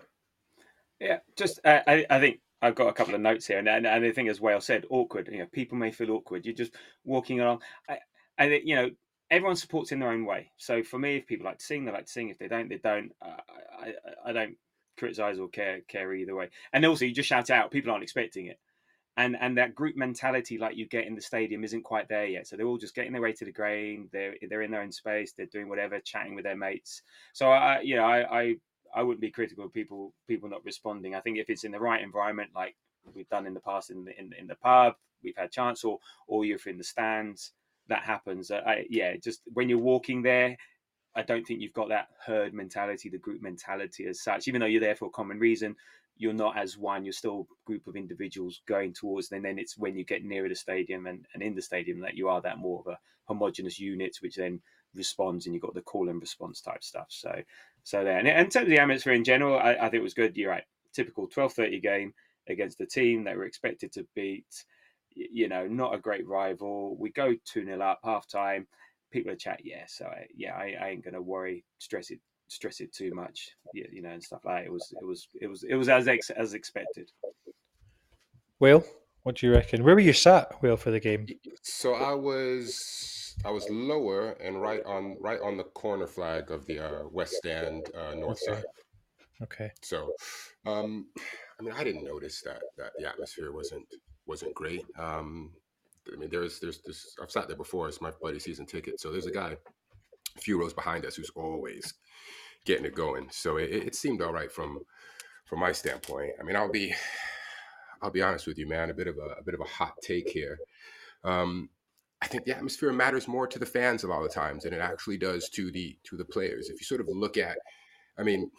yeah. Just uh, I, I think I've got a couple of notes here, and and, and I think as Whale said, awkward. You know, people may feel awkward. You're just walking along. I, I you know, everyone supports in their own way. So for me, if people like to sing, they like to sing. If they don't, they don't. I, I, I don't criticize or care care either way. And also, you just shout out. People aren't expecting it and and that group mentality like you get in the stadium isn't quite there yet so they're all just getting their way to the grain they're they're in their own space they're doing whatever chatting with their mates so i you know i i, I wouldn't be critical of people people not responding i think if it's in the right environment like we've done in the past in the in, in the pub we've had chance or or you're in the stands that happens uh, I, yeah just when you're walking there I don't think you've got that herd mentality, the group mentality as such. Even though you're there for a common reason, you're not as one you're still a group of individuals going towards and then it's when you get nearer the stadium and, and in the stadium that you are that more of a homogenous unit which then responds and you've got the call and response type stuff so so there and in terms of the atmosphere in general I, I think it was good you're right typical 12.30 game against the team that we're expected to beat you know not a great rival we go 2-0 up half time people are chat yeah so I, yeah I, I ain't gonna worry stress it stress it too much, you know, and stuff like that. It was it was it was it was as ex- as expected. Will, what do you reckon? Where were you sat, Will, for the game? So I was I was lower and right on right on the corner flag of the uh, west stand uh, north Okay. side. Okay. So, um, I mean, I didn't notice that that the atmosphere wasn't wasn't great. Um, I mean, there's there's this. I've sat there before. It's my buddy season ticket. So there's a guy a few rows behind us who's always getting it going. So it, it seemed all right from from my standpoint. I mean, I'll be I'll be honest with you, man. A bit of a, a bit of a hot take here. Um, I think the atmosphere matters more to the fans a lot of times than it actually does to the to the players. If you sort of look at, I mean,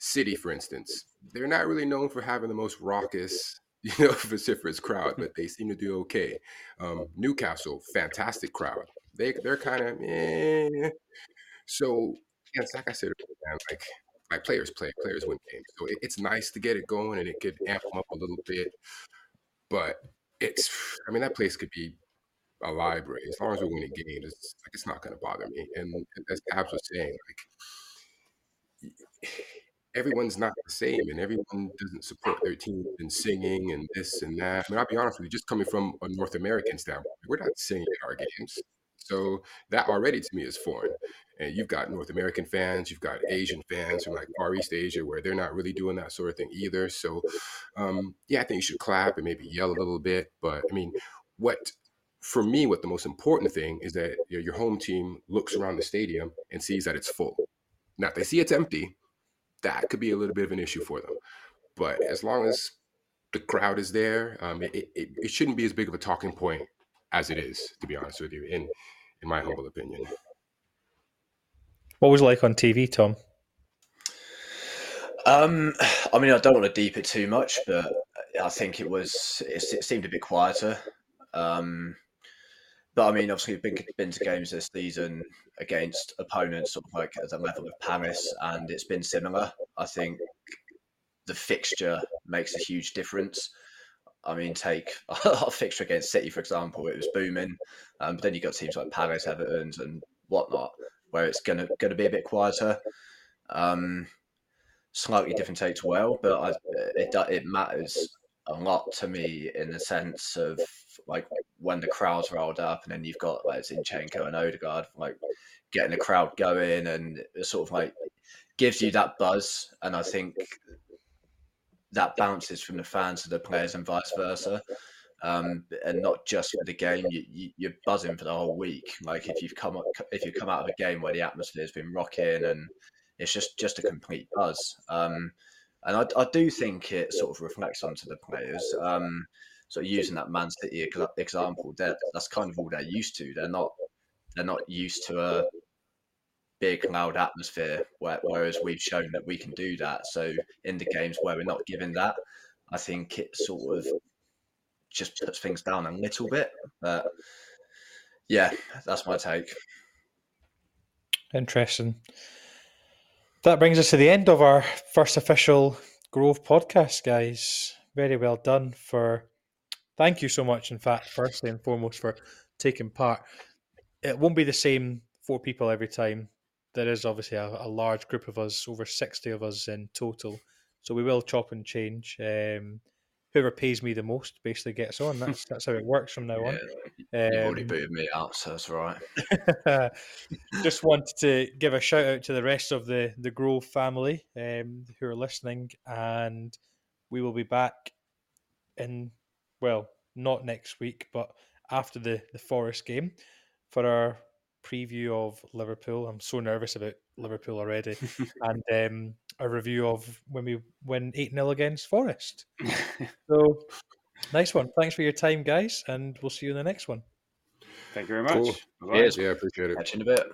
City, for instance, they're not really known for having the most raucous, you know, vociferous crowd, but they seem to do okay. Um, Newcastle, fantastic crowd. They they're kind of eh. So it's like I said, man, like like players play, players win games. So it, it's nice to get it going and it could amp them up a little bit. But it's, I mean, that place could be a library as long as we're winning games. It's like it's not going to bother me. And as Abs was saying, like everyone's not the same, and everyone doesn't support their team and singing and this and that. I mean, I'll be honest with you, just coming from a North American standpoint, we're not singing at our games. So that already to me is foreign. And you've got North American fans, you've got Asian fans from like Far East Asia where they're not really doing that sort of thing either. So um, yeah, I think you should clap and maybe yell a little bit. But I mean, what for me, what the most important thing is that your, your home team looks around the stadium and sees that it's full. Now, if they see it's empty, that could be a little bit of an issue for them. But as long as the crowd is there, um, it, it, it shouldn't be as big of a talking point as it is, to be honest with you, in in my humble opinion. What was it like on TV, Tom? Um, I mean, I don't want to deep it too much, but I think it was it, it seemed a bit quieter. Um, but I mean, obviously, been, been to games this season against opponents sort of like at the level of Paris, and it's been similar. I think the fixture makes a huge difference. I mean, take our fixture against City, for example, it was booming. Um, but then you've got teams like Paris, Everton, and whatnot, where it's gonna gonna be a bit quieter. Um, slightly different take to well, but I, it it matters a lot to me in the sense of like when the crowd's rolled up, and then you've got like Zinchenko and Odegaard, like getting the crowd going, and it sort of like gives you that buzz. And I think that bounces from the fans to the players and vice versa. um, and not just for the game. You, you, you're buzzing for the whole week. Like if you've come up, if you come out of a game where the atmosphere's been rocking and it's just just a complete buzz. Um, and I, I do think it sort of reflects onto the players. Um, sort of using that Man City example, that's kind of all they're used to. They're not they're not used to a big loud atmosphere, where, whereas we've shown that we can do that. So in the games where we're not given that, I think it sort of just puts things down a little bit. But yeah, that's my take. Interesting. That brings us to the end of our first official Grove podcast, guys. Very well done for. Thank you so much, in fact, firstly and foremost, for taking part. It won't be the same four people every time. There is obviously a, a large group of us, over 60 of us in total. So we will chop and change. Um, whoever pays me the most basically gets on. That's that's how it works from now on. Yeah, you've um, already booted me out, so that's right. just wanted to give a shout out to the rest of the the Grove family um, who are listening, and we will be back in well, not next week, but after the the Forest game for our preview of Liverpool. I'm so nervous about Liverpool already, and um, a review of when we win 8 0 against Forest. so, nice one. Thanks for your time, guys, and we'll see you in the next one. Thank you very much. Cool. Yeah, appreciate it. Catch you in a bit.